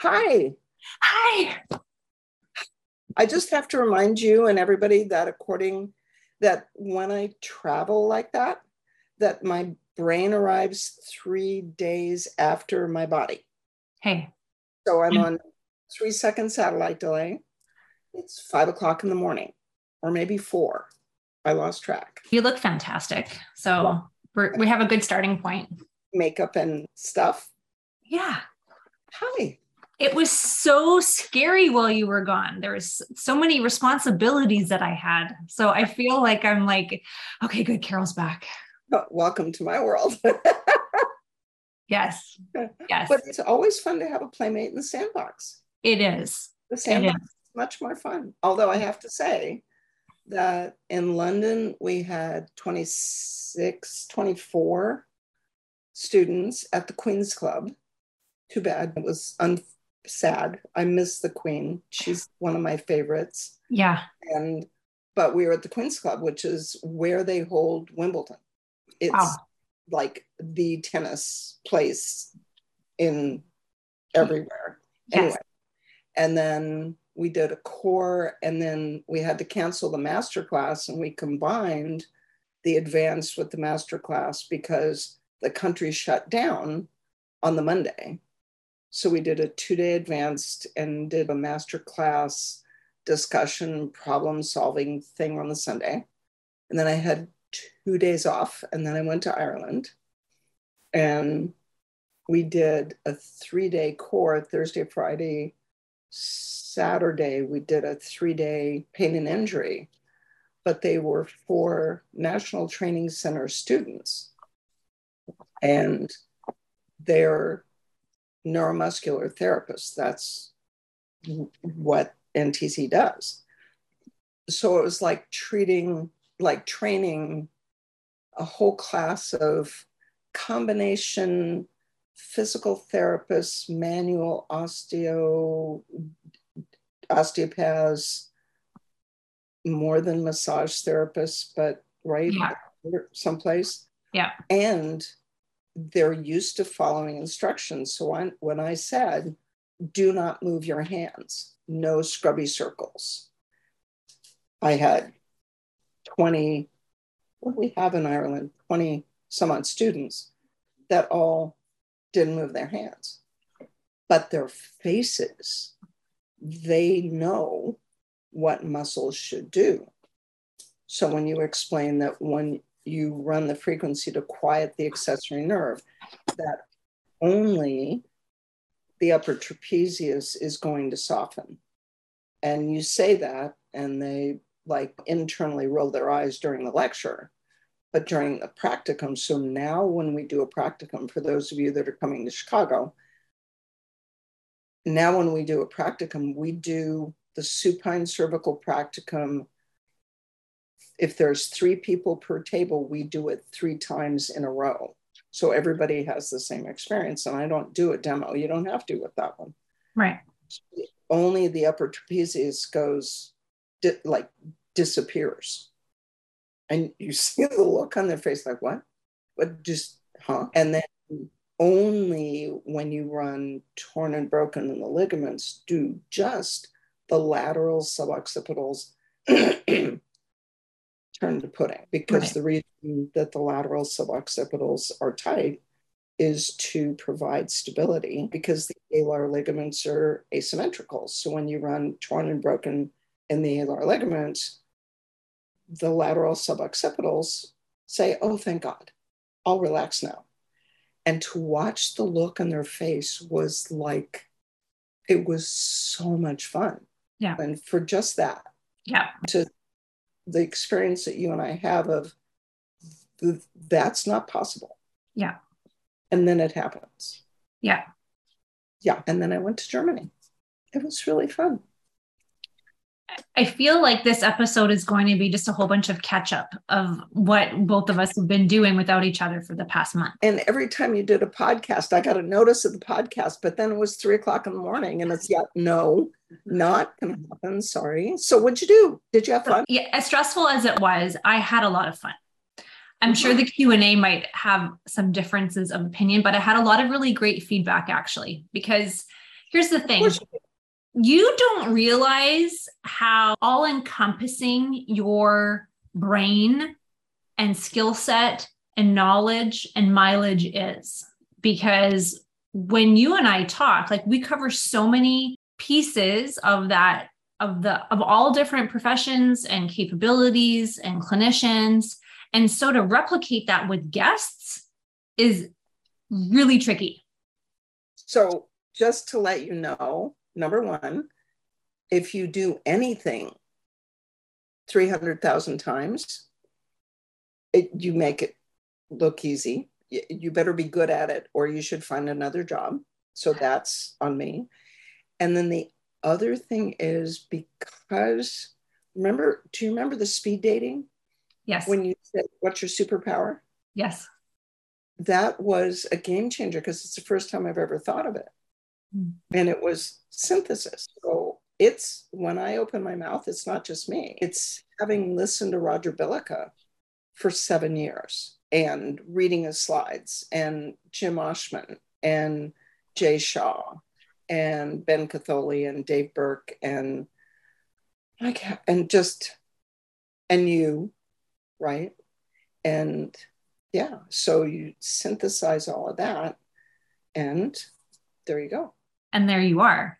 Hi. Hi. I just have to remind you and everybody that according that when I travel like that, that my brain arrives three days after my body. Hey. So I'm mm. on three second satellite delay. It's five o'clock in the morning, or maybe four. I lost track. You look fantastic. So we're, we have a good starting point. Makeup and stuff. Yeah. Hi. It was so scary while you were gone. There was so many responsibilities that I had. So I feel like I'm like, okay, good. Carol's back. Oh, welcome to my world. yes. Yes. But it's always fun to have a playmate in the sandbox. It is. The sandbox is. is much more fun. Although I have to say that in London, we had 26, 24 students at the Queen's Club. Too bad. It was un- sad. I miss the Queen. She's one of my favorites. Yeah. And but we were at the Queen's Club, which is where they hold Wimbledon. It's wow. like the tennis place in everywhere. Yes. Anyway. And then we did a core and then we had to cancel the master class and we combined the advanced with the master class because the country shut down on the Monday. So we did a two day advanced and did a master class discussion, problem solving thing on the Sunday. And then I had two days off. And then I went to Ireland and we did a three day core Thursday, Friday, Saturday. We did a three day pain and injury, but they were for National Training Center students. And they're neuromuscular therapists. That's what NTC does. So it was like treating, like training a whole class of combination physical therapists, manual osteo, osteopaths, more than massage therapists, but right yeah. someplace. Yeah. And they're used to following instructions. So when, when I said, do not move your hands, no scrubby circles, I had 20, what we have in Ireland? 20 some odd students that all didn't move their hands. But their faces, they know what muscles should do. So when you explain that when you run the frequency to quiet the accessory nerve, that only the upper trapezius is going to soften. And you say that, and they like internally roll their eyes during the lecture, but during the practicum. So now, when we do a practicum, for those of you that are coming to Chicago, now when we do a practicum, we do the supine cervical practicum if there's three people per table, we do it three times in a row. So everybody has the same experience. And I don't do a demo. You don't have to with that one. Right. Only the upper trapezius goes di- like disappears. And you see the look on their face like, what? But just, huh? And then only when you run torn and broken in the ligaments do just the lateral suboccipitals turn to pudding because right. the reason that the lateral suboccipitals are tight is to provide stability because the alar ligaments are asymmetrical. So when you run torn and broken in the alar ligaments, the lateral suboccipitals say, Oh, thank God, I'll relax now. And to watch the look on their face was like, it was so much fun. Yeah. And for just that, yeah. To the experience that you and I have of that's not possible. Yeah. And then it happens. Yeah. Yeah. And then I went to Germany. It was really fun. I feel like this episode is going to be just a whole bunch of catch up of what both of us have been doing without each other for the past month. And every time you did a podcast, I got a notice of the podcast, but then it was three o'clock in the morning and it's yet no, not going to happen. Sorry. So what'd you do? Did you have fun? Yeah, as stressful as it was, I had a lot of fun. I'm sure mm-hmm. the Q&A might have some differences of opinion, but I had a lot of really great feedback actually because here's the thing you don't realize how all encompassing your brain and skill set and knowledge and mileage is. Because when you and I talk like we cover so many pieces of that of the of all different professions and capabilities and clinicians. And so to replicate that with guests is really tricky. So just to let you know number one, if you do anything 300,000 times, it, you make it look easy. You better be good at it or you should find another job. So that's on me. And then the other thing is because remember, do you remember the speed dating? Yes. When you said, What's your superpower? Yes. That was a game changer because it's the first time I've ever thought of it. Mm. And it was synthesis. So it's when I open my mouth, it's not just me. It's having listened to Roger Billica for seven years and reading his slides and Jim Oschman and Jay Shah and Ben Katholi and Dave Burke and like and just and you, right? And yeah, so you synthesize all of that and there you go. And there you are.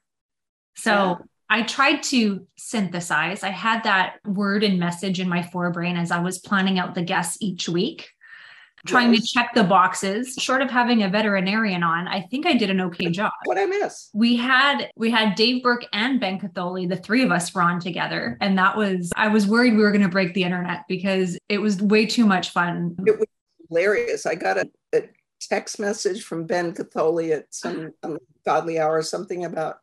So yeah. I tried to synthesize. I had that word and message in my forebrain as I was planning out the guests each week, trying yes. to check the boxes. Short of having a veterinarian on, I think I did an okay job. What I miss? We had we had Dave Burke and Ben Katholi. The three of us were on together, and that was I was worried we were going to break the internet because it was way too much fun. It was hilarious. I got a, a text message from Ben Katholi at some um, godly hour, something about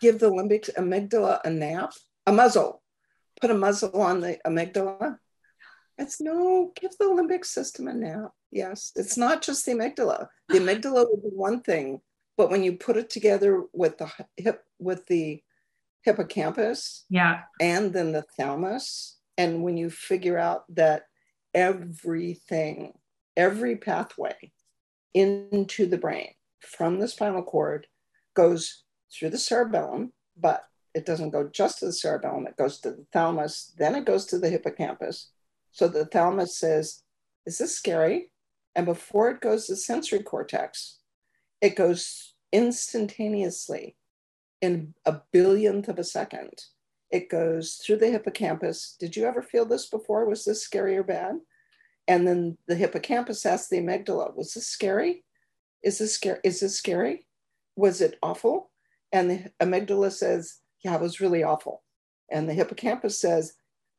give the limbic amygdala a nap, a muzzle, put a muzzle on the amygdala. It's no, give the limbic system a nap. Yes, it's not just the amygdala. The amygdala would be one thing, but when you put it together with the hip, with the hippocampus, yeah, and then the thalamus, and when you figure out that everything, every pathway into the brain from the spinal cord goes through the cerebellum, but it doesn't go just to the cerebellum, it goes to the thalamus, then it goes to the hippocampus. So the thalamus says, Is this scary? And before it goes to the sensory cortex, it goes instantaneously in a billionth of a second. It goes through the hippocampus. Did you ever feel this before? Was this scary or bad? And then the hippocampus asks the amygdala, Was this scary? Is this scary? Is this scary? Was it awful? And the amygdala says, Yeah, it was really awful. And the hippocampus says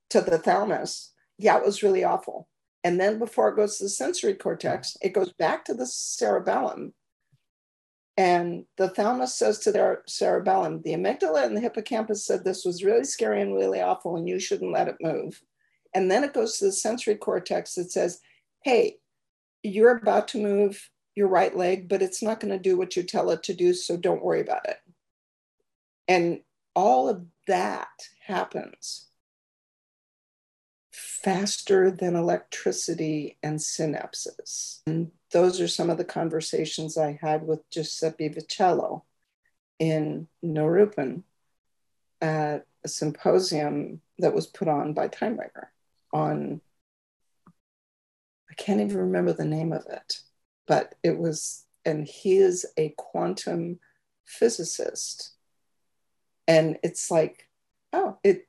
to the thalamus, Yeah, it was really awful. And then before it goes to the sensory cortex, it goes back to the cerebellum. And the thalamus says to their cerebellum, the amygdala and the hippocampus said this was really scary and really awful, and you shouldn't let it move. And then it goes to the sensory cortex that says, hey, you're about to move your right leg, but it's not going to do what you tell it to do, so don't worry about it. And all of that happens faster than electricity and synapses. And those are some of the conversations I had with Giuseppe Vitiello in Neuruppin at a symposium that was put on by TimeWaver on, I can't even remember the name of it, but it was, and he is a quantum physicist. And it's like oh it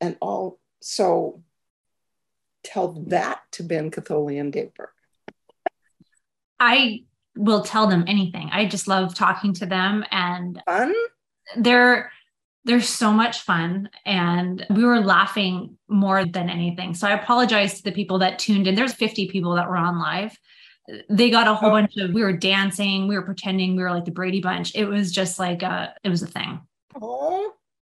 and all so tell that to ben katholi and dave burke. I will tell them anything. I just love talking to them and fun? they're they're so much fun and we were laughing more than anything. So i apologize to the people that tuned in. There's 50 people that were on live. They got a whole oh. bunch of we were dancing we were pretending we were like the brady bunch. It was just like a it was a thing. Oh.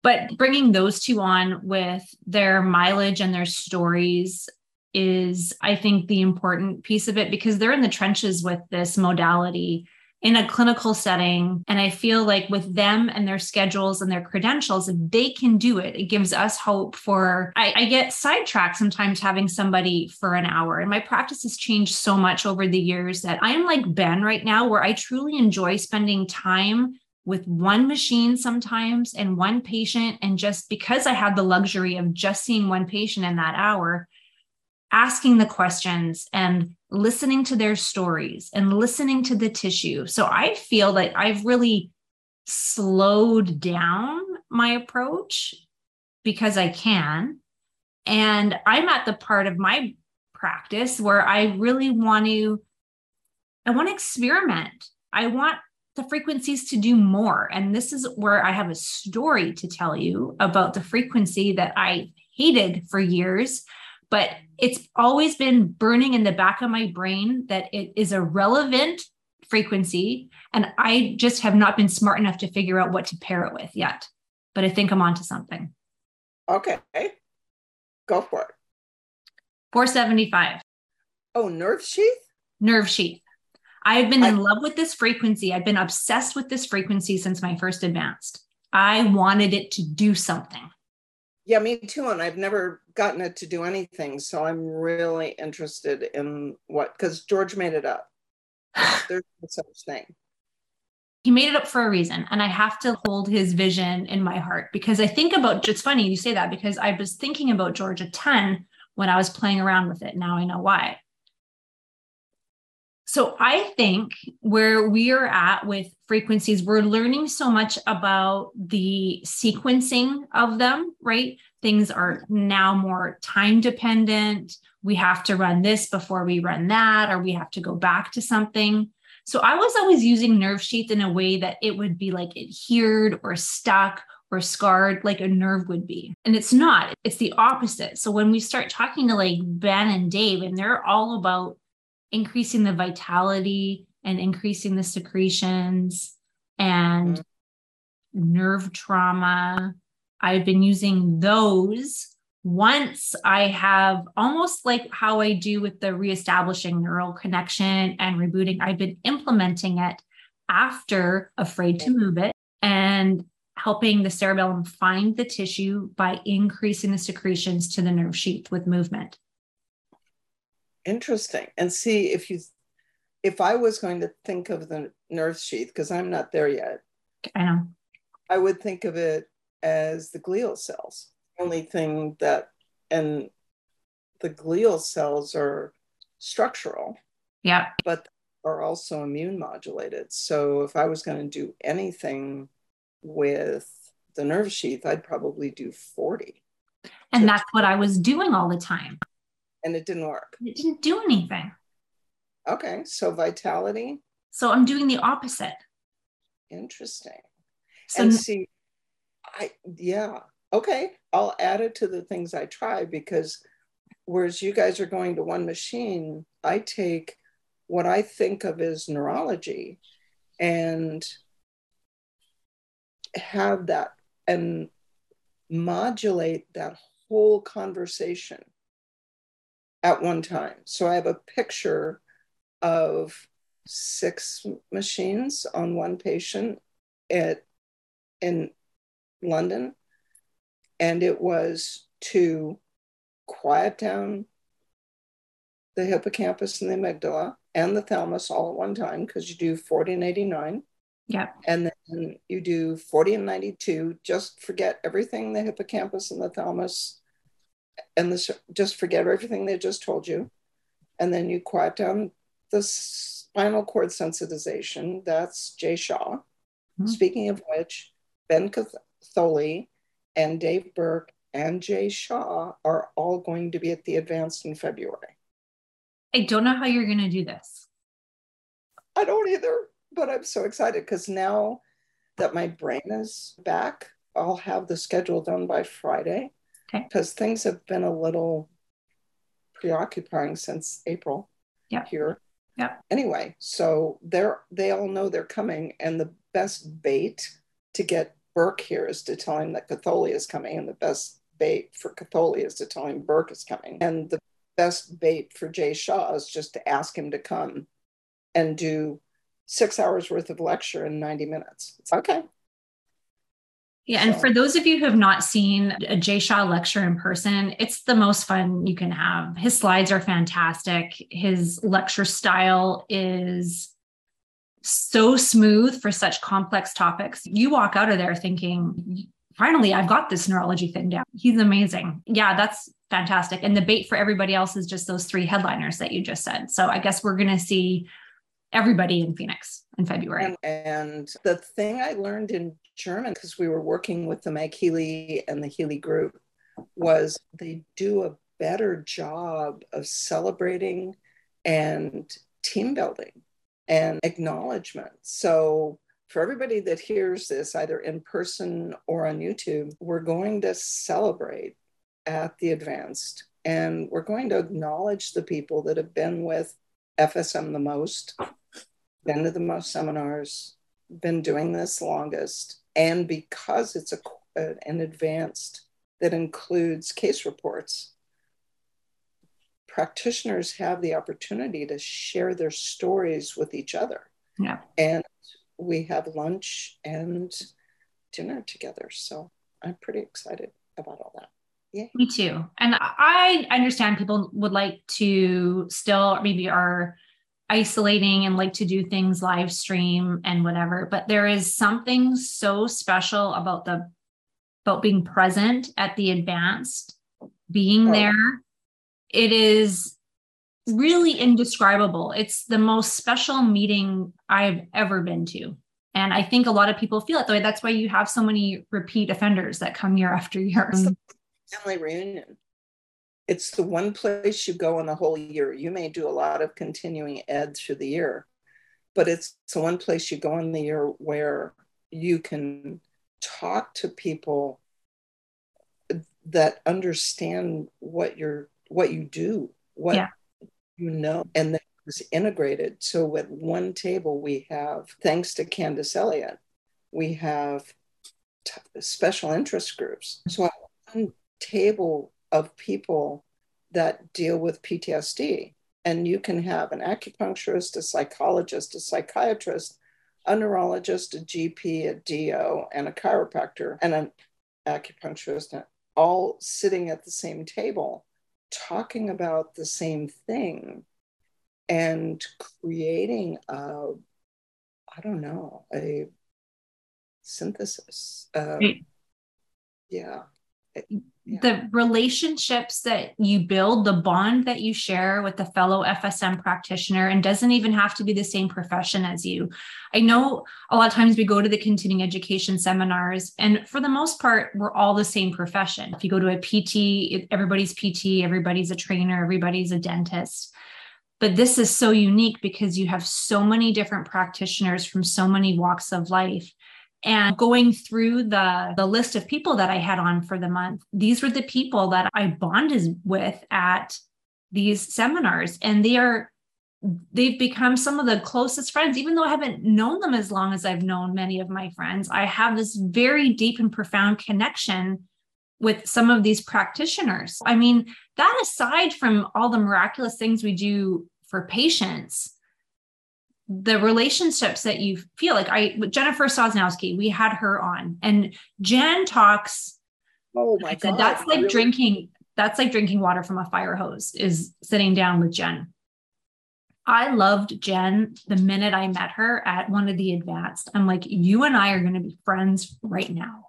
but bringing those two on with their mileage and their stories is, I think, the important piece of it because they're in the trenches with this modality in a clinical setting. And I feel like with them and their schedules and their credentials, if they can do it, it gives us hope for. I, I, get sidetracked sometimes having somebody for an hour. And my practice has changed so much over the years that I'm like Ben right now, where I truly enjoy spending time with one machine sometimes and one patient. And just because I had the luxury of just seeing one patient in that hour, asking the questions and listening to their stories and listening to the tissue. So I feel like I've really slowed down my approach because I can. And I'm at the part of my practice where I really want to I want to experiment. I want the frequencies to do more. And this is where I have a story to tell you about the frequency that I hated for years, but it's always been burning in the back of my brain that it is a relevant frequency. And I just have not been smart enough to figure out what to pair it with yet. But I think I'm onto something. Okay. Go for it. 475. Oh, nerve sheath? Nerve sheath. I've been in love with this frequency. I've been obsessed with this frequency since my first advanced. I wanted it to do something. Yeah, me too. And I've never gotten it to do anything. So I'm really interested in what, because George made it up. There's no such thing. He made it up for a reason. And I have to hold his vision in my heart because I think about it's funny you say that because I was thinking about George a ton when I was playing around with it. Now I know why. So I think where we are at with frequencies, we're learning so much about the sequencing of them, right? Things are now more time dependent. We have to run this before we run that, or we have to go back to something. So I was always using nerve sheath in a way that it would be like adhered or stuck or scarred like a nerve would be. And it's not, it's the opposite. So when we start talking to like Ben and Dave, and they're all about increasing the vitality and increasing the secretions and mm-hmm. nerve trauma. I've been using those once I have almost like how I do with the reestablishing neural connection and rebooting, I've been implementing it after afraid to move it and helping the cerebellum find the tissue by increasing the secretions to the nerve sheath with movement. Interesting. And see if you if I was going to think of the nerve sheath, because I'm not there yet. I know. I would think of it as the glial cells. only thing that and the glial cells are structural. Yeah. But are also immune modulated. So if I was going to do anything with the nerve sheath, I'd probably do 40. And that's what I was doing all the time and it didn't work. It didn't do anything. Okay, so vitality. So I'm doing the opposite. Interesting. So and see, I yeah, okay. I'll add it to the things I try because whereas you guys are going to one machine, I take what I think of as neurology and have that and modulate that whole conversation at one time. So I have a picture of six machines on one patient at in London, and it was to quiet down the hippocampus and the amygdala and the thalamus all at one time because you do 40 and 89. Yeah. And then you do 40 and 92. Just forget everything the hippocampus and the thalamus and this just forget everything they just told you. And then you quiet down the spinal cord sensitization. That's jay Shah. mm-hmm. speaking of which ben katholi and dave burke and jay Shah are all going to be at the advanced in february. I don't know how you're going to do this. I don't either but i'm so excited because now that my brain is back i'll have the schedule done by friday because things have been a little preoccupying since April yeah. here. Yeah. Anyway, so they're they all know they're coming, and the best bait to get Burke here is to tell him that Katholi is coming, and the best bait for Katholi is to tell him Burke is coming, and the best bait for Jay Shah is just to ask him to come and do six hours worth of lecture in 90 minutes. It's okay. Yeah, and for those of you who have not seen a Jay Shah lecture in person, it's the most fun you can have. His slides are fantastic. His lecture style is so smooth for such complex topics. You walk out of there thinking, finally, I've got this neurology thing down. He's amazing. Yeah, that's fantastic. And the bait for everybody else is just those three headliners that you just said. So I guess we're going to see everybody in Phoenix in February. And, and the thing I learned in German, because we were working with the MagHealy and the Healy group, was they do a better job of celebrating and team building and acknowledgement. So for everybody that hears this, either in person or on YouTube, we're going to celebrate at the advanced and we're going to acknowledge the people that have been with FSM the most, been to the most seminars, been doing this longest. And because it's a, uh, an advanced that includes case reports, practitioners have the opportunity to share their stories with each other. Yeah. And we have lunch and dinner together. So I'm pretty excited about all that. Yeah. Me too. And I understand people would like to still maybe are isolating and like to do things live stream and whatever, but there is something so special about the about being present at the advanced, being there. It is really indescribable. It's the most special meeting I've ever been to. And I think a lot of people feel it that way. That's why you have so many repeat offenders that come year after year. Mm-hmm. Family reunion. It's the one place you go in the whole year. You may do a lot of continuing ed through the year, but it's the one place you go in the year where you can talk to people that understand what you're what you do, what yeah you know, and that was integrated. So at one table, we have, thanks to Candace Elliott, we have t- special interest groups. So at one table of people that deal with PTSD, and you can have an acupuncturist, a psychologist, a psychiatrist, a neurologist, a GP, a DO, and a chiropractor, and an acupuncturist, all sitting at the same table talking about the same thing and creating a i don't know a synthesis um, yeah the relationships that you build, the bond that you share with the fellow FSM practitioner, and doesn't even have to be the same profession as you. I know a lot of times we go to the continuing education seminars, and for the most part, we're all the same profession. If you go to a PT, everybody's PT, everybody's a trainer, everybody's a dentist. But this is so unique because you have so many different practitioners from so many walks of life and going through the, the list of people that I had on for the month, these were the people that I bonded with at these seminars. And they are they've become some of the closest friends even though i haven't known them as long as i've known many of my friends i have this very deep and profound connection with some of these practitioners i mean that aside from all the miraculous things we do for patients the relationships that you feel like I Jennifer Sosnowski, we had her on and Jen talks. Oh my god. That's like really? drinking, that's like drinking water from a fire hose, is sitting down with Jen. I loved Jen the minute I met her at one of the advanced. I'm like, you and I are going to be friends right now.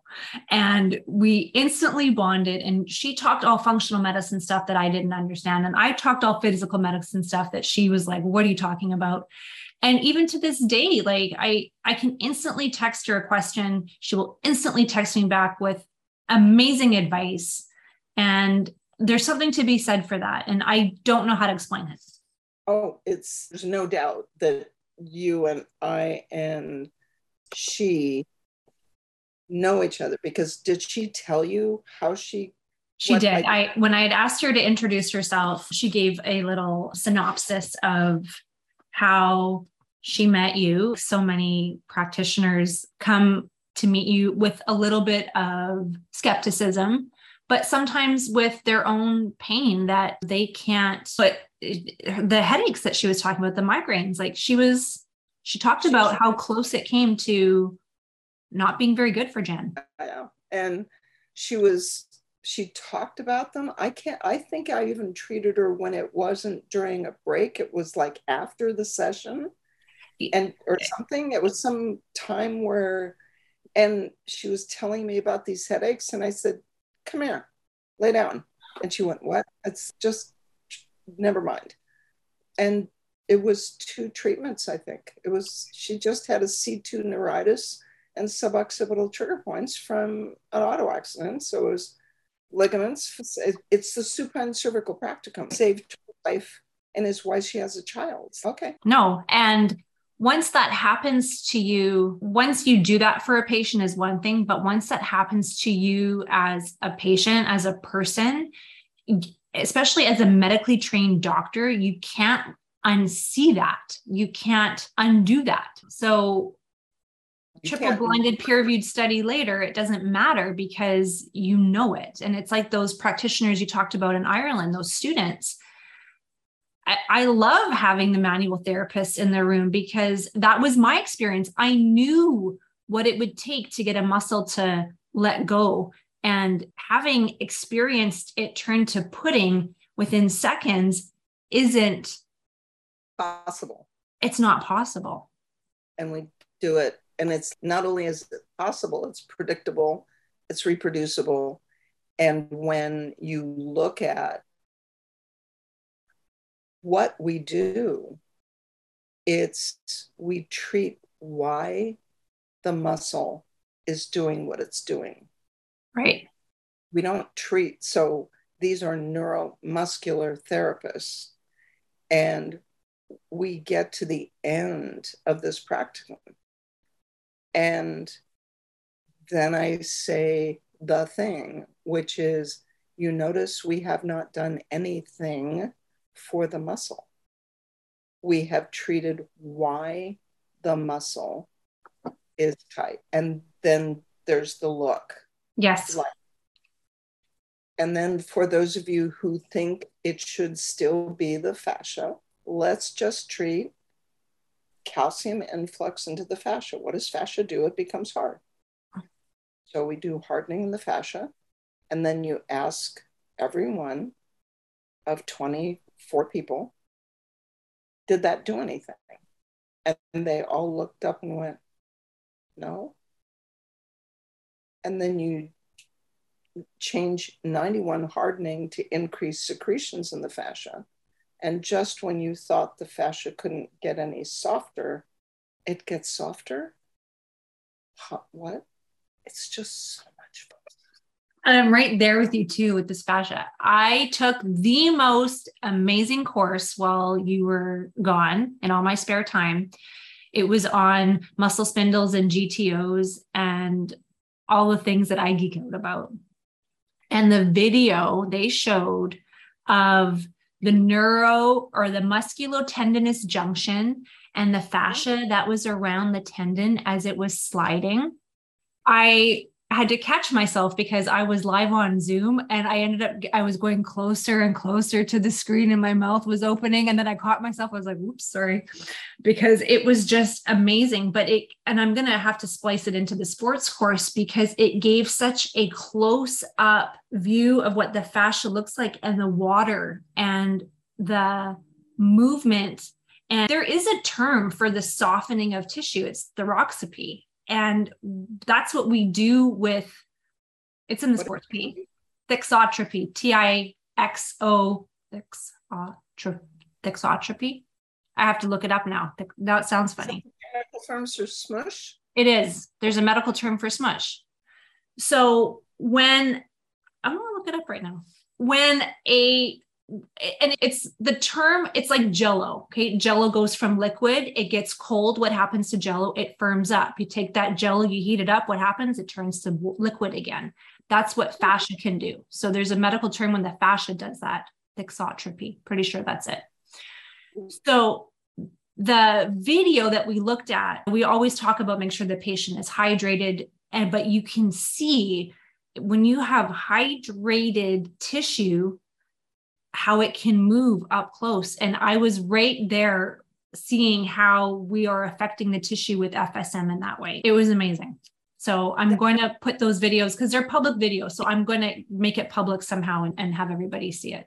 And we instantly bonded. And she talked all functional medicine stuff that I didn't understand. And I talked all physical medicine stuff that she was like, what are you talking about? And even to this day like i i can instantly text her a question. She will instantly text me back with amazing advice. And there's something to be said for that. And i don't know how to explain it. Oh it's there's no doubt that you and i and she know each other because did she tell you how she she did. I, I when I had asked her to introduce herself, she gave a little synopsis of how she met you. So many practitioners come to meet you with a little bit of skepticism, but sometimes with their own pain that they can't. But the headaches that she was talking about, the migraines, like she was, she talked about how close it came to not being very good for Jen. And she was she talked about them. I can't, I think I even treated her when it wasn't during a break. It was like after the session and or something. It was some time where, and she was telling me about these headaches, and I said, "Come here, lay down." And she went, "What? It's just never mind." And it was two treatments, I think. It was she just had a C2 neuritis and suboccipital trigger points from an auto accident. So it was ligaments. It's the supine cervical practicum. Saved life and is why she has a child. Okay. No. And once that happens to you, once you do that for a patient is one thing, but once that happens to you as a patient, as a person, especially as a medically trained doctor, you can't unsee that. You can't undo that. So triple blinded peer reviewed study later, it doesn't matter because you know it. And it's like those practitioners you talked about in Ireland, those students. I, I love having the manual therapists in the room because that was my experience. I knew what it would take to get a muscle to let go. And having experienced it turn to pudding within seconds isn't possible. It's not possible. And we do it and it's not only is it possible it's predictable it's reproducible and when you look at what we do it's we treat why the muscle is doing what it's doing. Right. We don't treat so these are neuromuscular therapists and we get to the end of this practicum. And then I say the thing, which is you notice we have not done anything for the muscle. We have treated why the muscle is tight. And then there's the look. Yes. Like, and then for those of you who think it should still be the fascia, let's just treat calcium influx into the fascia. What does fascia do? It becomes hard. So we do hardening in the fascia, and then you ask everyone of 24 people, did that do anything? And they all looked up and went, no. And then you change 91 hardening to increase secretions in the fascia. And just when you thought the fascia couldn't get any softer, it gets softer. What? It's just so. And I'm right there with you too with this fascia. I took the most amazing course while you were gone in all my spare time. It was on muscle spindles and GTOs and all the things that I geek out about. And the video they showed of the neuro or the musculotendinous junction and the fascia that was around the tendon as it was sliding. I had to catch myself because I was live on Zoom and I ended up, I was going closer and closer to the screen and my mouth was opening. And then I caught myself. I was like, whoops, sorry, because it was just amazing. But it, and I'm going to have to splice it into the sports course because it gave such a close up view of what the fascia looks like and the water and the movement. And there is a term for the softening of tissue. It's thixotropy and that's what we do with it's in the sports P. Thixotropy, T I X O, thixotropy. I have to look it up now. Now it sounds funny. Medical terms for smush? It is. There's a medical term for smush. So when I'm going to look it up right now. When a and it's the term it's like jello okay? Jello goes from liquid it gets cold what happens to jello? It firms up. You take that jello you heat it up what happens? It turns to liquid again. That's what fascia can do. So there's a medical term when the fascia does that thixotropy pretty sure that's it. So the video that we looked at we always talk about make sure the patient is hydrated and but you can see when you have hydrated tissue how it can move up close. And I was right there seeing how we are affecting the tissue with FSM in that way. It was amazing. So I'm going to put those videos because they're public videos. So I'm going to make it public somehow and, and have everybody see it.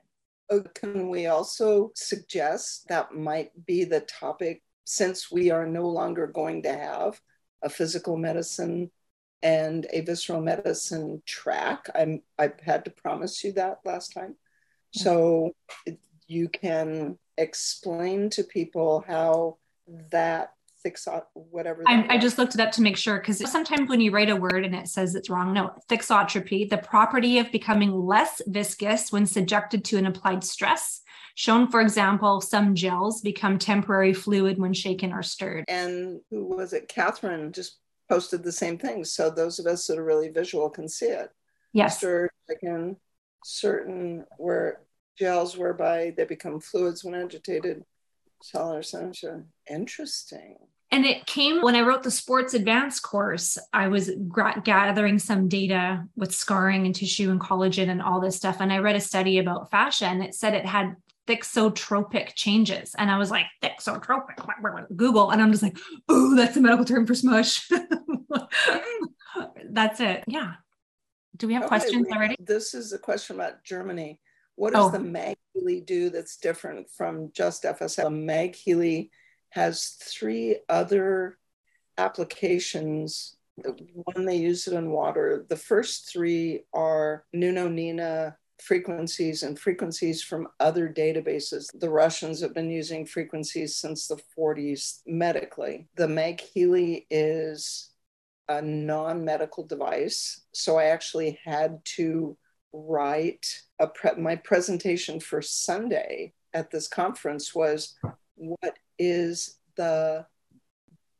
Oh, can we also suggest that might be the topic since we are no longer going to have a physical medicine and a visceral medicine track, I'm I've had to promise you that last time. So you can explain to people how that thixot whatever I, I, just looked it up to make sure because sometimes when you write a word and it says it's wrong no thixotropy the property of becoming less viscous when subjected to an applied stress. Shown for example some gels become temporary fluid when shaken or stirred. And who was it? Catherine just posted the same thing. So those of us that are really visual can see it. Yes. Stirred shaken certain where gels whereby they become fluids when agitated cellular sensation interesting and it came when I wrote the sports advanced course. I was gra- gathering some data with scarring and tissue and collagen and all this stuff. And I read a study about fascia and it said it had thixotropic changes. And I was like, thixotropic, Google. And I'm just like, oh, that's a medical term for smush. that's it. Yeah. Do we have okay, questions we, already? This is a question about Germany. What does oh. the Mag Healy do that's different from just FSM? MagHealy has three other applications. One, they use it in water. The first three are Nuna frequencies and frequencies from other databases. The Russians have been using frequencies since the 40s medically. The MagHealy is a non medical device. So I actually had to write a pre- my presentation for Sunday at this conference was what is the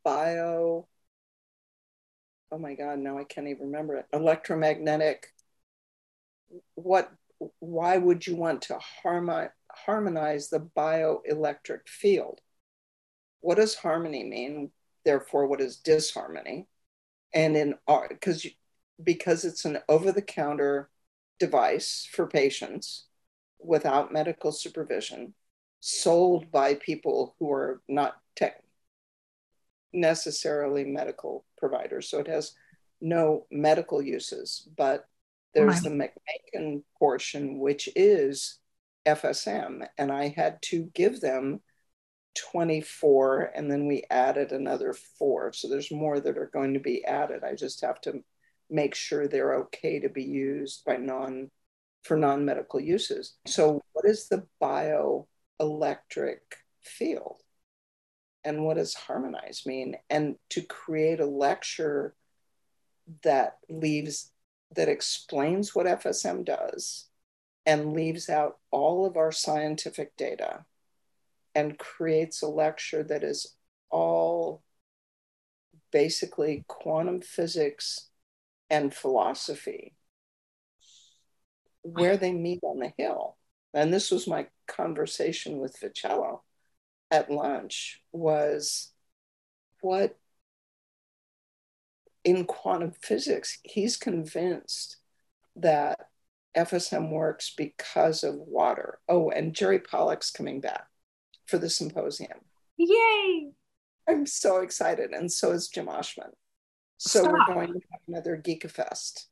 bio oh my god now i can't even remember it electromagnetic what why would you want to harmonize, harmonize the bioelectric field what does harmony mean therefore what is disharmony and in our because because it's an over-the-counter device for patients without medical supervision sold by people who are not tech necessarily medical providers. So it has no medical uses, but there's the McMakin portion, which is FSM. And I had to give them 24, and then we added another four. So there's more that are going to be added. I just have to make sure they're okay to be used by non for non-medical uses. So what is the bioelectric field. And what does harmonize mean? And to create a lecture that leaves, that explains what FSM does and leaves out all of our scientific data and creates a lecture that is all basically quantum physics and philosophy where they meet on the hill and this was my conversation with Vitiello at lunch was what in quantum physics he's convinced that FSM works because of water. Oh, and Jerry Pollack's coming back for the symposium. Yay! I'm so excited, and so is Jim Oschman. So Stop. we're going to have another Geekafest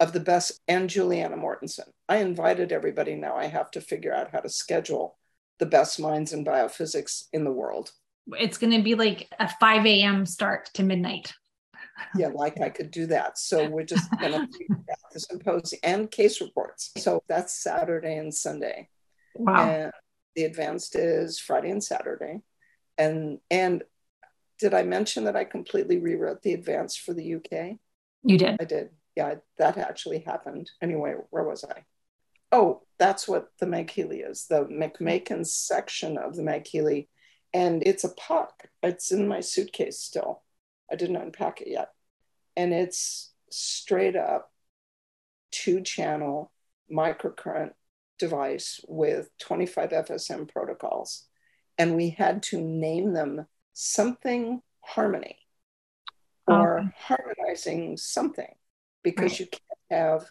of the best and Juliana Mortensen. I invited everybody now. I have to figure out how to schedule the best minds in biophysics in the world. It's going to be like a 5 a.m. start to midnight. yeah, like I could do that. So we're just going to have the symposium and case reports. So that's Saturday and Sunday. Wow. And the advanced is Friday and Saturday. And and did I mention that I completely rewrote the advanced for the UK? You did. I did yeah, that actually happened. Anyway, where was I? Oh, that's what the MagHealy is, the McMakin section of the MagHealy. And it's a puck. It's in my suitcase still. I didn't unpack it yet. And it's straight up two channel microcurrent device with 25 FSM protocols. And we had to name them something harmony or um, harmonizing something because right. you can't have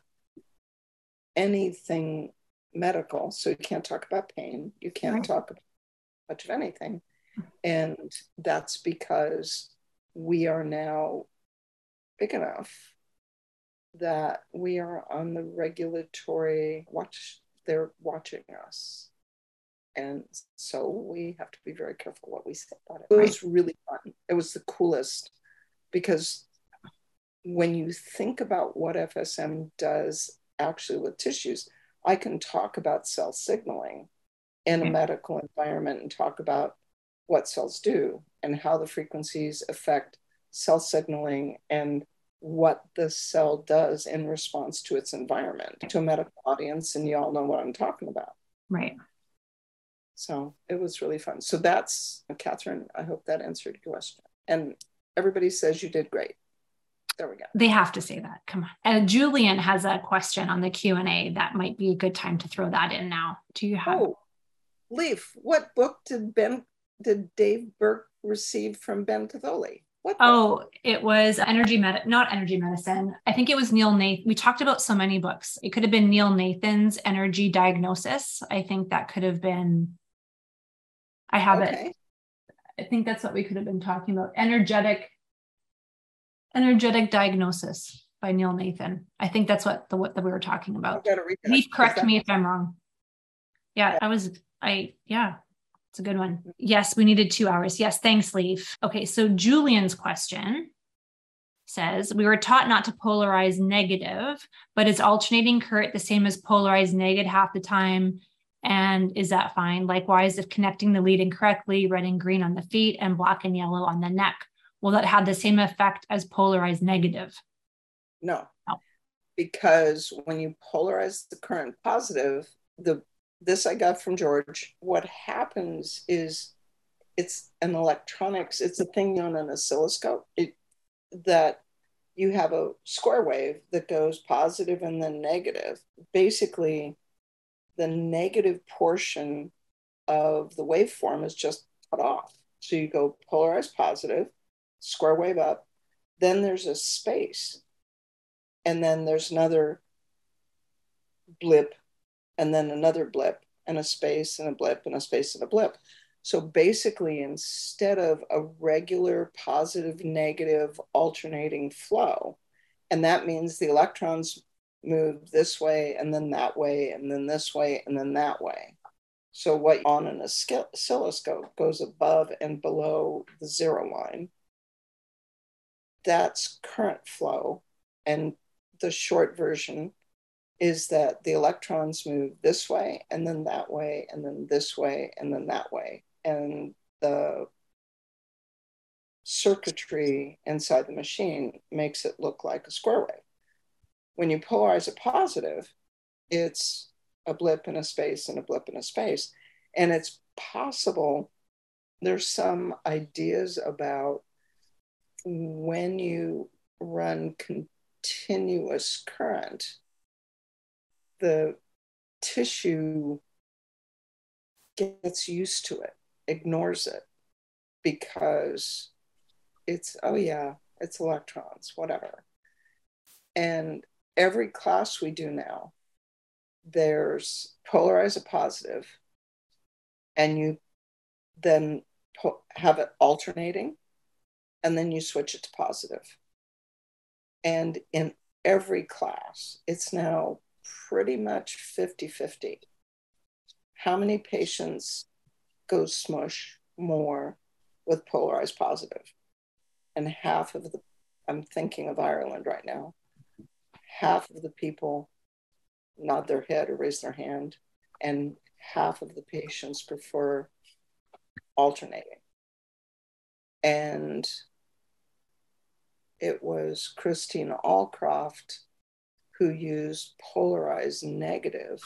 anything medical. So you can't talk about pain. You can't right. talk about much of anything. And that's because we are now big enough that we are on the regulatory watch. They're watching us. And so we have to be very careful what we say about it. It was really fun. It was the coolest because when you think about what FSM does actually with tissues, I can talk about cell signaling in a medical environment and talk about what cells do and how the frequencies affect cell signaling and what the cell does in response to its environment to a medical audience. And you all know what I'm talking about. Right. So it was really fun. So that's Catherine. I hope that answered your question. And everybody says you did great. There we go. They have to say that. Come on. And Julian has a question on the Q and A. That might be a good time to throw that in now. Do you have? Oh, Leaf. What book did Ben? Did Dave Burke receive from Ben Katholi? What oh, it was energy med not energy medicine. I think it was Neil Nathan. We talked about so many books. It could have been Neil Nathan's energy diagnosis. I think that could have been. I have okay. it. I think that's what we could have been talking about. Energetic Energetic Diagnosis by Neil Nathan. I think that's what the what that we were talking about. Please correct me if I'm wrong. Yeah, I was I yeah, it's a good one. Yes, we needed two hours. Yes, thanks, Leaf. Okay, so Julian's question says we were taught not to polarize negative, but is alternating current the same as polarized negative half the time? And is that fine? Likewise, if connecting the lead incorrectly, red and green on the feet and black and yellow on the neck, will that have the same effect as polarized negative? No. no. Because when you polarize the current positive, the this I got from George, what happens is it's an electronics, it's a thing on an oscilloscope. It that you have a square wave that goes positive and then negative. Basically, the negative portion of the waveform is just cut off. So you go polarized positive, square wave up. Then there's a space. And then there's another blip, and then another blip, and a space, and a blip, and a space, and a blip. So basically, instead of a regular positive negative alternating flow, and that means the electrons move this way, and then that way, and then this way, and then that way. So, what on an oscilloscope goes above and below the zero line that's current flow. And the short version is that the electrons move this way and then that way and then this way and then that way. And the circuitry inside the machine makes it look like a square wave. When you polarize a positive, it's a blip in a space and a blip in a space. And it's possible there's some ideas about when you run continuous current, the tissue gets used to it, ignores it because it's, oh yeah, it's electrons, whatever. And every class we do now, there's polarize a positive, and you then po- have it alternating and then you switch it to positive. And in every class, it's now pretty much 50 50. How many patients go smush more with polarized positive? And half of the, I'm thinking of Ireland right now, half of the people nod their head or raise their hand, and half of the patients prefer alternating. And it was Christina Allcroft who used polarized negative.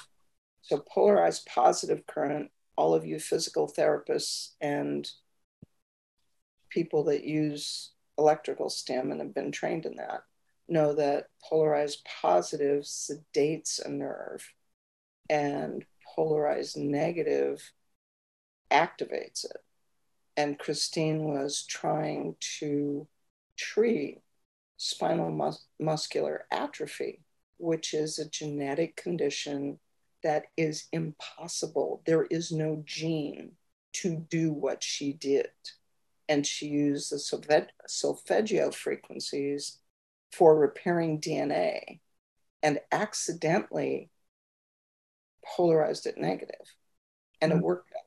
So, polarized positive current, all of you physical therapists and people that use electrical stim and have been trained in that know that polarized positive sedates a nerve and polarized negative activates it. And Christine was trying to treat spinal mus- muscular atrophy, which is a genetic condition that is impossible. There is no gene to do what she did. And she used the solfeggio frequencies for repairing DNA and accidentally polarized it negative. and mm-hmm. it worked. out.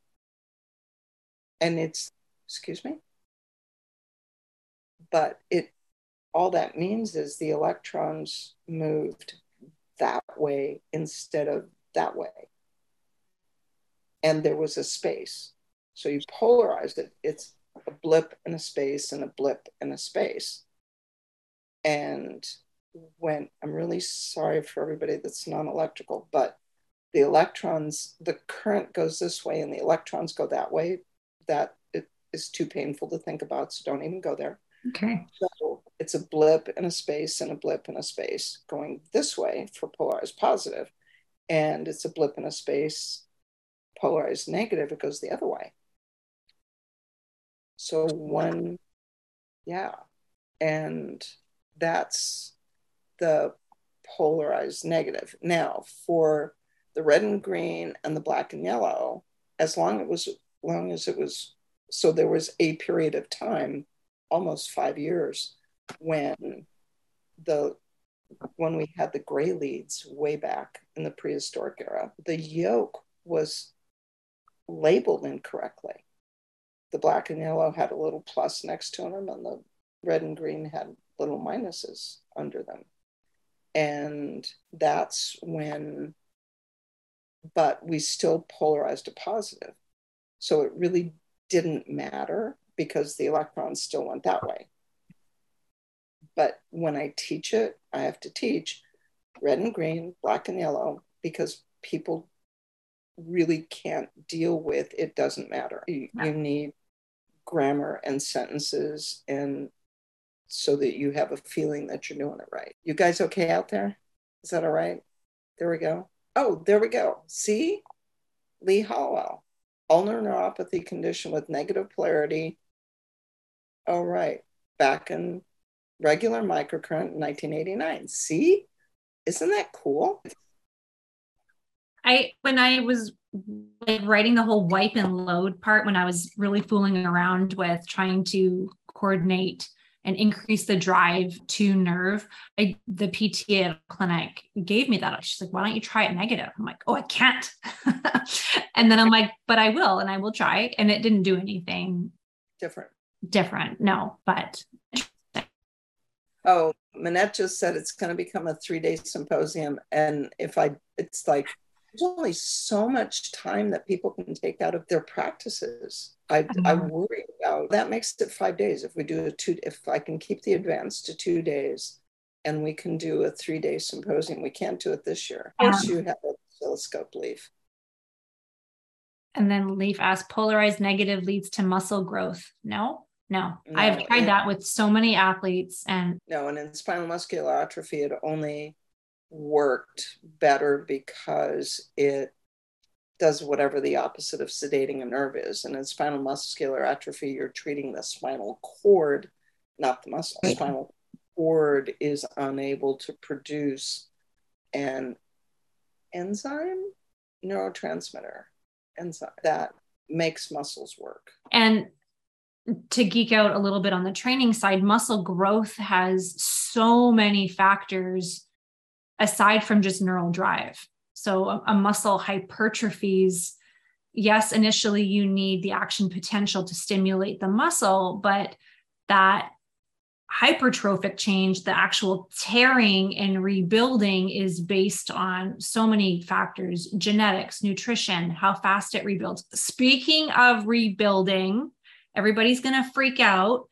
And it's, excuse me? But it, all that means is the electrons moved that way instead of that way. And there was a space. So you polarized it. It's a blip and a space and a blip and a space. And when I'm really sorry for everybody that's non electrical, but the electrons, the current goes this way and the electrons go that way. That it is too painful to think about. So don't even go there. Okay. So it's a blip and a space and a blip and a space going this way for polarized positive, and it's a blip and a space polarized negative, it goes the other way. So one, yeah. And that's the polarized negative. Now, for the red and green and the black and yellow, as long it was long as it was so there was a period of time, almost five years, when the when we had the gray leads way back in the prehistoric era, the yoke was labeled incorrectly. The black and yellow had a little plus next to them, and the red and green had little minuses under them. And that's when, but we still polarized a positive. So it really didn't matter because the electrons still went that way. But when I teach it, I have to teach red and green, black and yellow, because people really can't deal with it doesn't matter. You, you need grammar and sentences and so that you have a feeling that you're doing it right. You guys okay out there? Is that all right? There we go. Oh, there we go. See? Lee Hallwell, ulnar neuropathy condition with negative polarity. All right. Back in regular microcurrent in 1989. See? Isn't that cool? I when I was like writing the whole wipe and load part when I was really fooling around with trying to coordinate and increase the drive to nerve. I, the PTA clinic gave me that. She's like, why don't you try it negative? I'm like, oh, I can't. and then I'm like, but I will, and I will try. And it didn't do anything different. Different. No, but. Oh, Manette just said it's going to become a three day symposium. And if I, it's like, there's only so much time that people can take out of their practices. I, I mm-hmm. worry about that makes it five days. If we do a two, if I can keep the advance to two days and we can do a three day symposium, we can't do it this year. Of course, you have a oscilloscope leaf. And then Leaf asked, polarized negative leads to muscle growth. No, no, no I've tried that with so many athletes and no, and in spinal muscular atrophy, it only worked better because it does whatever the opposite of sedating a nerve is. And in spinal muscular atrophy, you're treating the spinal cord, not the muscle. The spinal cord is unable to produce an enzyme, neurotransmitter enzyme that makes muscles work. And to geek out a little bit on the training side, muscle growth has so many factors aside from just neural drive. So a, a muscle hypertrophies, yes, initially you need the action potential to stimulate the muscle, but that hypertrophic change, the actual tearing and rebuilding is based on so many factors genetics, nutrition, how fast it rebuilds. Speaking of rebuilding, everybody's going to freak out.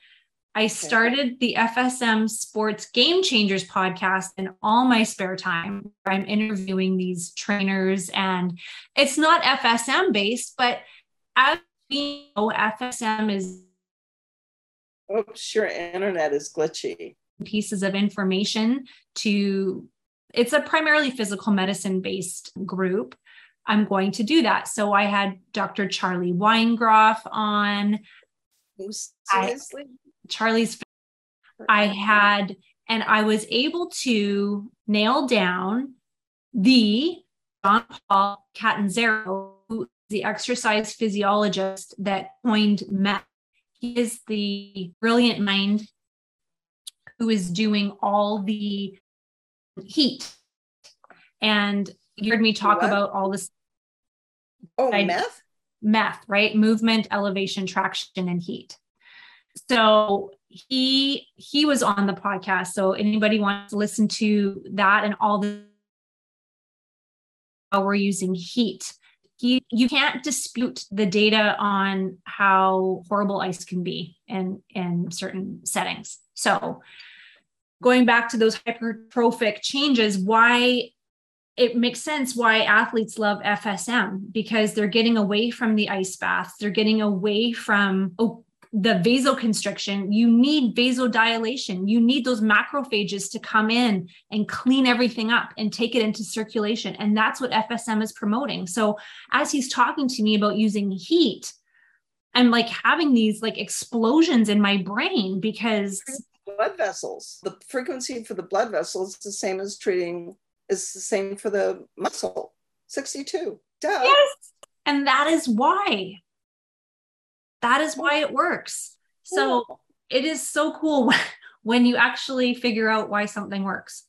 I started the FSM Sports Game Changers podcast in all my spare time. I'm interviewing these trainers, and it's not FSM based, but as we know, FSM is. Oh, Oops, your internet is glitchy. Pieces of information to, it's a primarily physical medicine based group. I'm going to do that. So I had Dr. Charlie Weingroff on. Seriously? I, Charlie's I had, and I was able to nail down the John Paul Catanzaro, who is the exercise physiologist that coined MET. He is the brilliant mind who is doing all the heat. And you heard me talk what? about all this. Oh, I, meth? Meth, right? Movement, elevation, traction, and heat. So he he was on the podcast. So anybody wants to listen to that and all the how we're using heat. He, you can't dispute the data on how horrible ice can be in in certain settings. So going back to those hypertrophic changes, why it makes sense why athletes love FSM because they're getting away from the ice baths, they're getting away from oh, the vasoconstriction. You need vasodilation. You need those macrophages to come in and clean everything up and take it into circulation. And that's what FSM is promoting. So as he's talking to me about using heat, I'm like having these like explosions in my brain because blood vessels. The frequency for the blood vessels is the same as treating is the same for the muscle. 62 Duh. yes. And that is why. That is why it works. So it is so cool when you actually figure out why something works.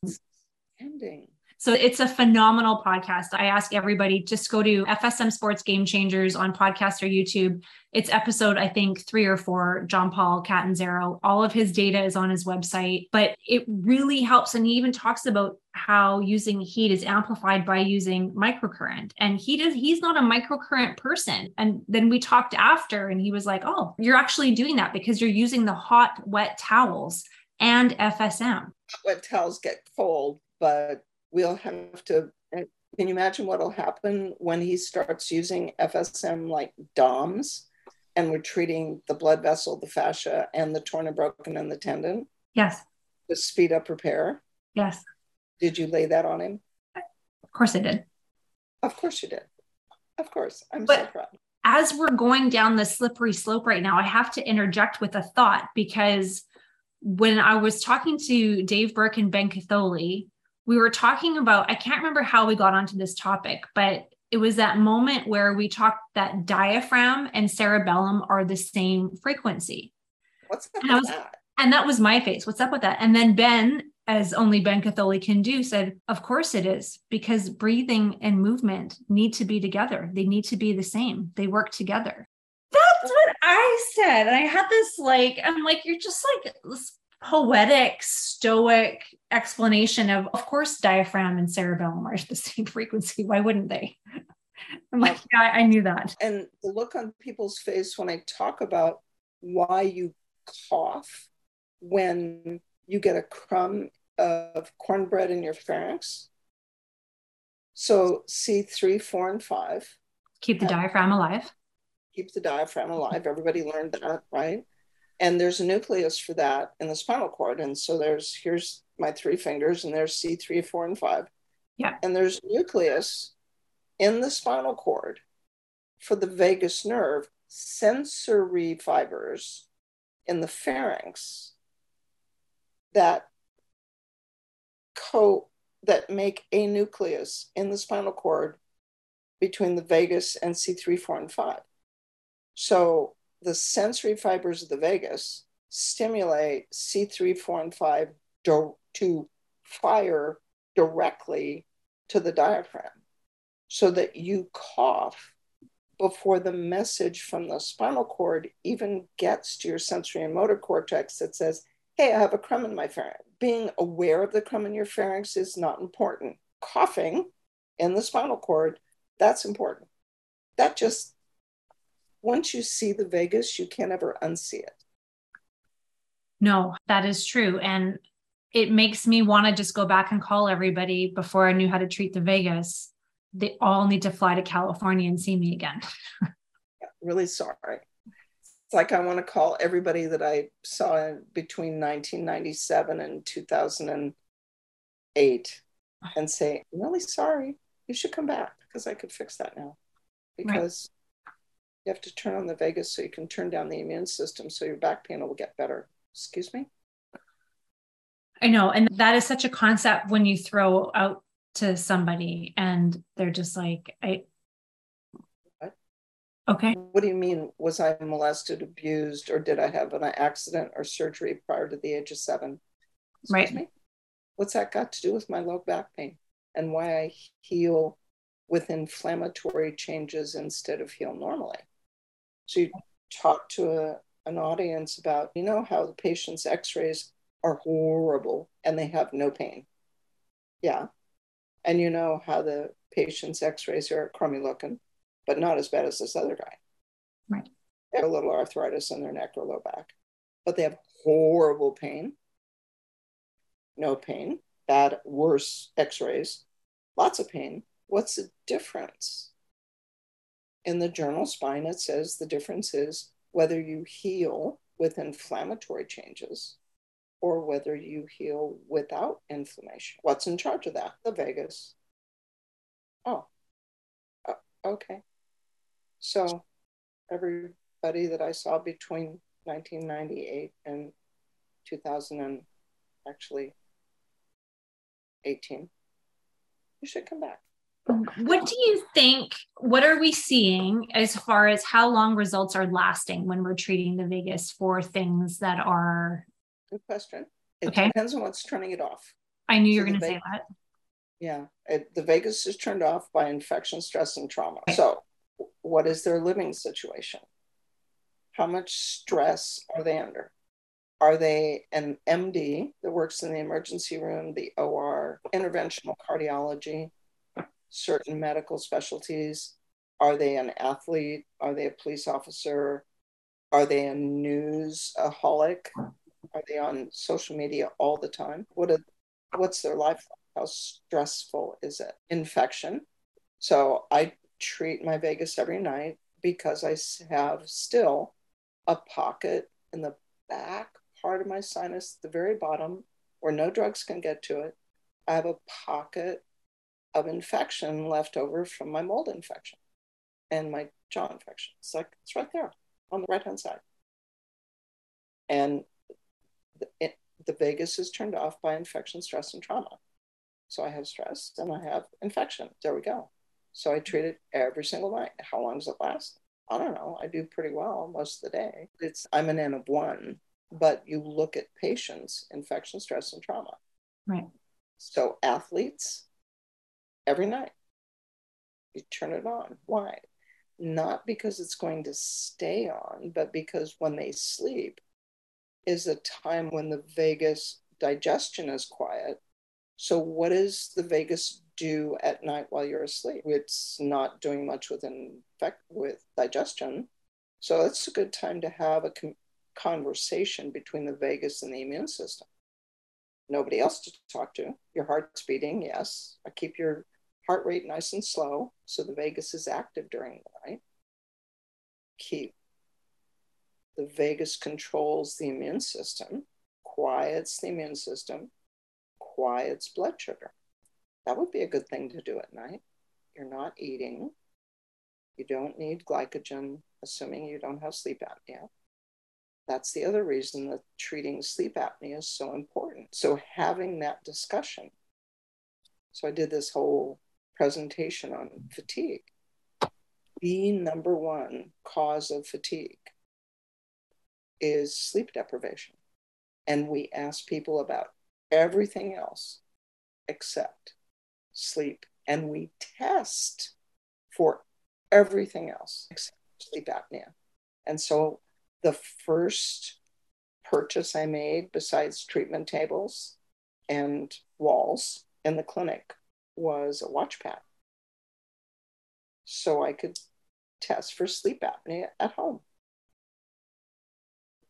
Ending so it's a phenomenal podcast. I ask everybody just go to FSM Sports Game Changers on podcast or YouTube. It's episode, I think, three or four, John Paul Catanzaro. All of his data is on his website, but it really helps. And he even talks about how using heat is amplified by using microcurrent. And he does, he's not a microcurrent person. And then we talked after, and he was like, Oh, you're actually doing that because you're using the hot, wet towels and FSM. Wet towels get cold, but we'll have to uh, can you imagine what'll happen when he starts using FSM like DOMS and we're treating the blood vessel, the fascia, and the torn and broken and the tendon? Yes. To speed up repair? Yes. Did you lay that on him? Of course I did. Of course you did. Of course. I'm but so proud. As we're going down the slippery slope right now, I have to interject with a thought because when I was talking to Dave Burke and Ben Katholi, we were talking about, I can't remember how we got onto this topic, but it was that moment where we talked that diaphragm and cerebellum are the same frequency. What's up and with was, that? And that was my face. What's up with that? And then Ben, as only Ben Katholi can do, said, Of course it is, because breathing and movement need to be together. They need to be the same. They work together. That's what I said. And I had this like, I'm like, you're just like poetic, stoic explanation of, of course, diaphragm and cerebellum are the same frequency. Why wouldn't they? I'm like, yeah, I knew that. And the look on people's face when I talk about why you cough when you get a crumb of cornbread in your pharynx. So C3, 4, and 5. Keep the diaphragm alive. Keep the diaphragm alive. Everybody learned that, right? And there's a nucleus for that in the spinal cord. And so there's here's my three fingers and there's c3 4 and 5 yeah. And there's nucleus in the spinal cord for the vagus nerve sensory fibers in the pharynx that co that make a nucleus in the spinal cord between the vagus and c3 4 and 5 so the sensory fibers of the vagus stimulate C3, 4, and 5 do- to fire directly to the diaphragm so that you cough before the message from the spinal cord even gets to your sensory and motor cortex that says, Hey, I have a crumb in my pharynx. Being aware of the crumb in your pharynx is not important. Coughing in the spinal cord, that's important. That just once you see the vagus, you can't ever unsee it. No, that is true. And it makes me want to just go back and call everybody before I knew how to treat the vagus. They all need to fly to California and see me again. yeah, really sorry. It's like I want to call everybody that I saw between 1997 and 2008 and say, I'm really sorry. You should come back because I could fix that now. Because you have to turn on the vagus so you can turn down the immune system so your back pain will get better. Excuse me? I know. And that is such a concept when you throw out to somebody and they're just like, I, what? okay. What do you mean? Was I molested, abused, or did I have an accident or surgery prior to the age of seven? Excuse right. Me? What's that got to do with my low back pain and why I heal with inflammatory changes instead of heal normally. So you talk to a, an audience about, you know, how the patient's x rays are horrible and they have no pain. Yeah. And you know how the patient's x rays are crummy looking, but not as bad as this other guy. Right. They have a little arthritis in their neck or low back, but they have horrible pain, no pain, bad, worse x rays, lots of pain. What's the difference? In the journal spine, it says the difference is whether you heal with inflammatory changes or whether you heal without inflammation. What's in charge of that? The vagus. Oh, uh, okay. So everybody that I saw between 1998 and 2000 and actually 18, you should come back. What do you think? What are we seeing as far as how long results are lasting when we're treating the vagus for things that are? Good question. It okay. depends on what's turning it off. I knew so you were going to say that. Yeah, it, the vagus is turned off by infection, stress, and trauma. Okay. So, what is their living situation? How much stress are they under? Are they an MD that works in the emergency room, the OR, interventional cardiology, certain medical specialties? Are they an athlete? Are they a police officer? Are they a newsaholic? Are they on social media all the time? What are, what's their life? How stressful is it? Infection. So I treat my vagus every night because I have still a pocket in the back part of my sinus, the very bottom, where no drugs can get to it. I have a pocket of infection left over from my mold infection and my jaw infection. It's like it's right there on the right hand side. And the, it, the vagus is turned off by infection, stress, and trauma. So I have stress and I have infection. There we go. So I treat it every single night. How long does it last? I don't know. I do pretty well most of the day. It's I'm an N of one, but you look at patients, infection, stress, and trauma. Right. So athletes, every night. You turn it on. Why? Not because it's going to stay on, but because when they sleep is a time when the vagus digestion is quiet. So, what does the vagus do at night while you're asleep? It's not doing much with infect with digestion. So, it's a good time to have a com- conversation between the vagus and the immune system. Nobody else to talk to. Your heart's beating, yes. I keep your heart rate nice and slow, so the vagus is active during the night. Keep the vagus controls the immune system, quiets the immune system, quiets blood sugar. That would be a good thing to do at night. You're not eating. You don't need glycogen, assuming you don't have sleep apnea. That's the other reason that treating sleep apnea is so important. So, having that discussion. So, I did this whole presentation on fatigue. The number one cause of fatigue is sleep deprivation. And we ask people about everything else except sleep. And we test for everything else except sleep apnea. And so the first purchase I made, besides treatment tables and walls in the clinic, was a WatchPat. So I could test for sleep apnea at home.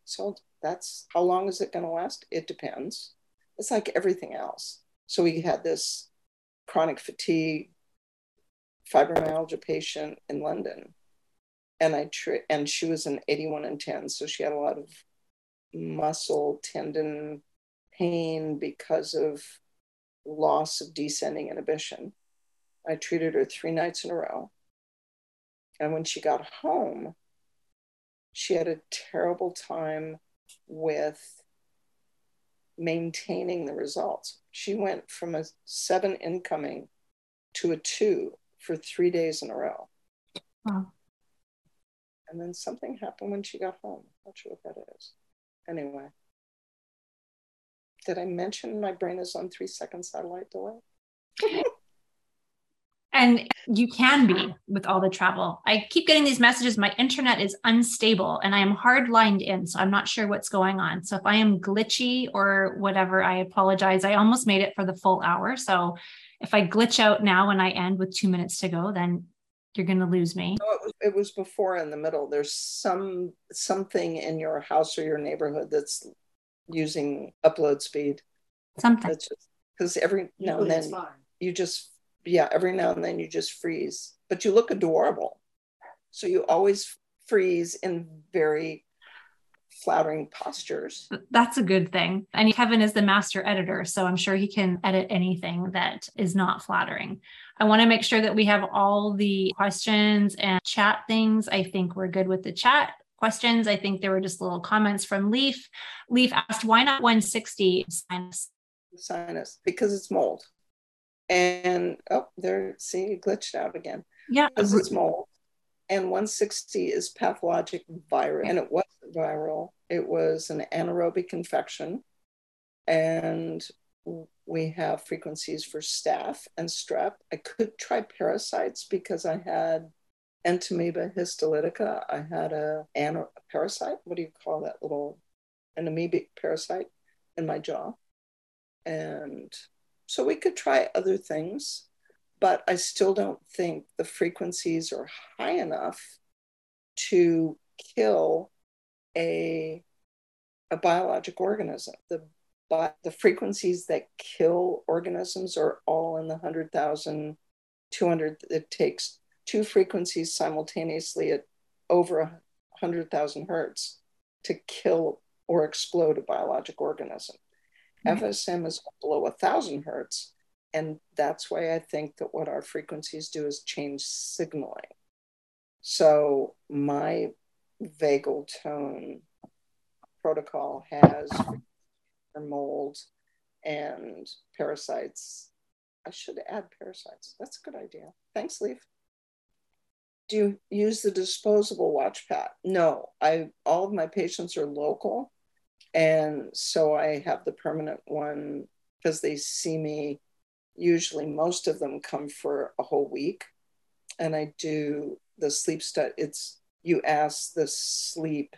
So that's how long is it going to last? It depends. It's like everything else. So we had this chronic fatigue fibromyalgia patient in London. And I tri- and she was an 81 and 10, so she had a lot of muscle tendon pain because of loss of descending inhibition. I treated her three nights in a row. And when she got home, she had a terrible time with maintaining the results. She went from a seven incoming to a two for three days in a row. Wow. And then something happened when she got home. I'm Not sure what that is. Anyway, did I mention my brain is on three second satellite delay? And you can be with all the travel. I keep getting these messages. My internet is unstable and I am hard lined in. So I'm not sure what's going on. So if I am glitchy or whatever, I apologize. I almost made it for the full hour. So if I glitch out now and I end with two minutes to go, then you're going to lose me. No, it, was, it was before in the middle. There's some something in your house or your neighborhood that's using upload speed. Something. Because every now and then you just yeah, every now and then you just freeze, but you look adorable. So you always freeze in very flattering postures. That's a good thing. And Kevin is the master editor, so I'm sure he can edit anything that is not flattering. I want to make sure that we have all the questions and chat things. I think we're good with the chat questions. I think there were just little comments from Leaf. Leaf asked, why not 160 sinus? Sinus, because it's mold and oh, there, see, it glitched out again. Yeah, because it's mold. And 160 is pathologic virus, and it wasn't viral. It was an anaerobic infection, and we have frequencies for staph and strep. I could try parasites because I had Entamoeba histolytica. I had a, a parasite. What do you call that little an amoebic parasite in my jaw? And so we could try other things, but I still don't think the frequencies are high enough to kill a, a biologic organism. The, the frequencies that kill organisms are all in the 100,000, 200. It takes two frequencies simultaneously at over 100,000 hertz to kill or explode a biologic organism. Mm-hmm. FSM is below a thousand hertz. And that's why I think that what our frequencies do is change signaling. So my vagal tone protocol has mold and parasites. I should add parasites. That's a good idea. Thanks, Leaf. Do you use the disposable WatchPat? No, I all of my patients are local and so I have the permanent one because they see me. Usually, most of them come for a whole week. And I do the sleep study. It's you ask the sleep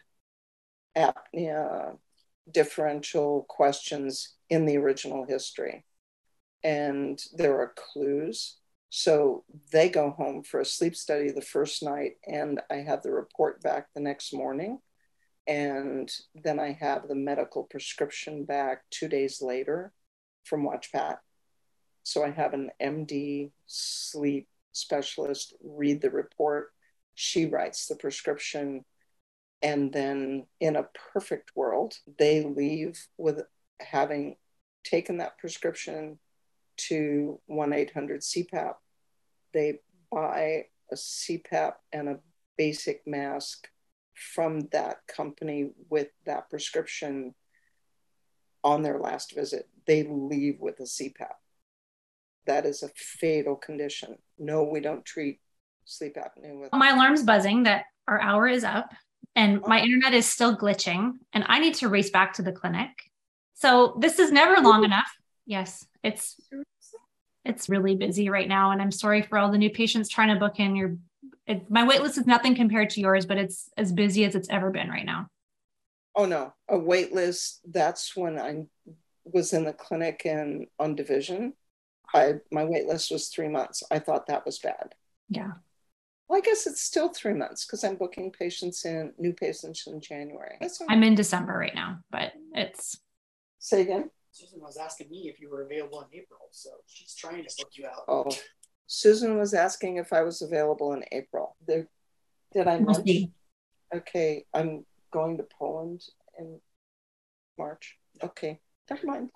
apnea differential questions in the original history. And there are clues. So they go home for a sleep study the first night, and I have the report back the next morning and then I have the medical prescription back two days later from WatchPat. So I have an MD sleep specialist read the report. She writes the prescription. And then, in a perfect world, they leave with having taken that prescription to 1 800 CPAP. They buy a CPAP and a basic mask from that company with that prescription on their last visit. They leave with a CPAP. That is a fatal condition. No, we don't treat sleep apnea with. My alarm's buzzing that our hour is up and oh. my internet is still glitching and I need to race back to the clinic. So this is never long enough. Yes, it's it's really busy right now and I'm sorry for all the new patients trying to book in your it, my wait list is nothing compared to yours, but it's as busy as it's ever been right now. Oh no, a wait list. That's when I was in the clinic and on division. I my wait list was three months. I thought that was bad. Yeah. Well, I guess it's still three months because I'm booking patients in new patients in January. I'm in December right now, but it's. Say again. Susan was asking me if you were available in April, so she's trying to book you out. Oh, Susan was asking if I was available in April. There, did I mention? Okay, I'm going to Poland in March. Okay, never mind.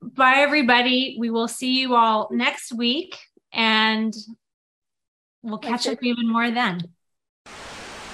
Bye, everybody. We will see you all next week and we'll catch up even more then.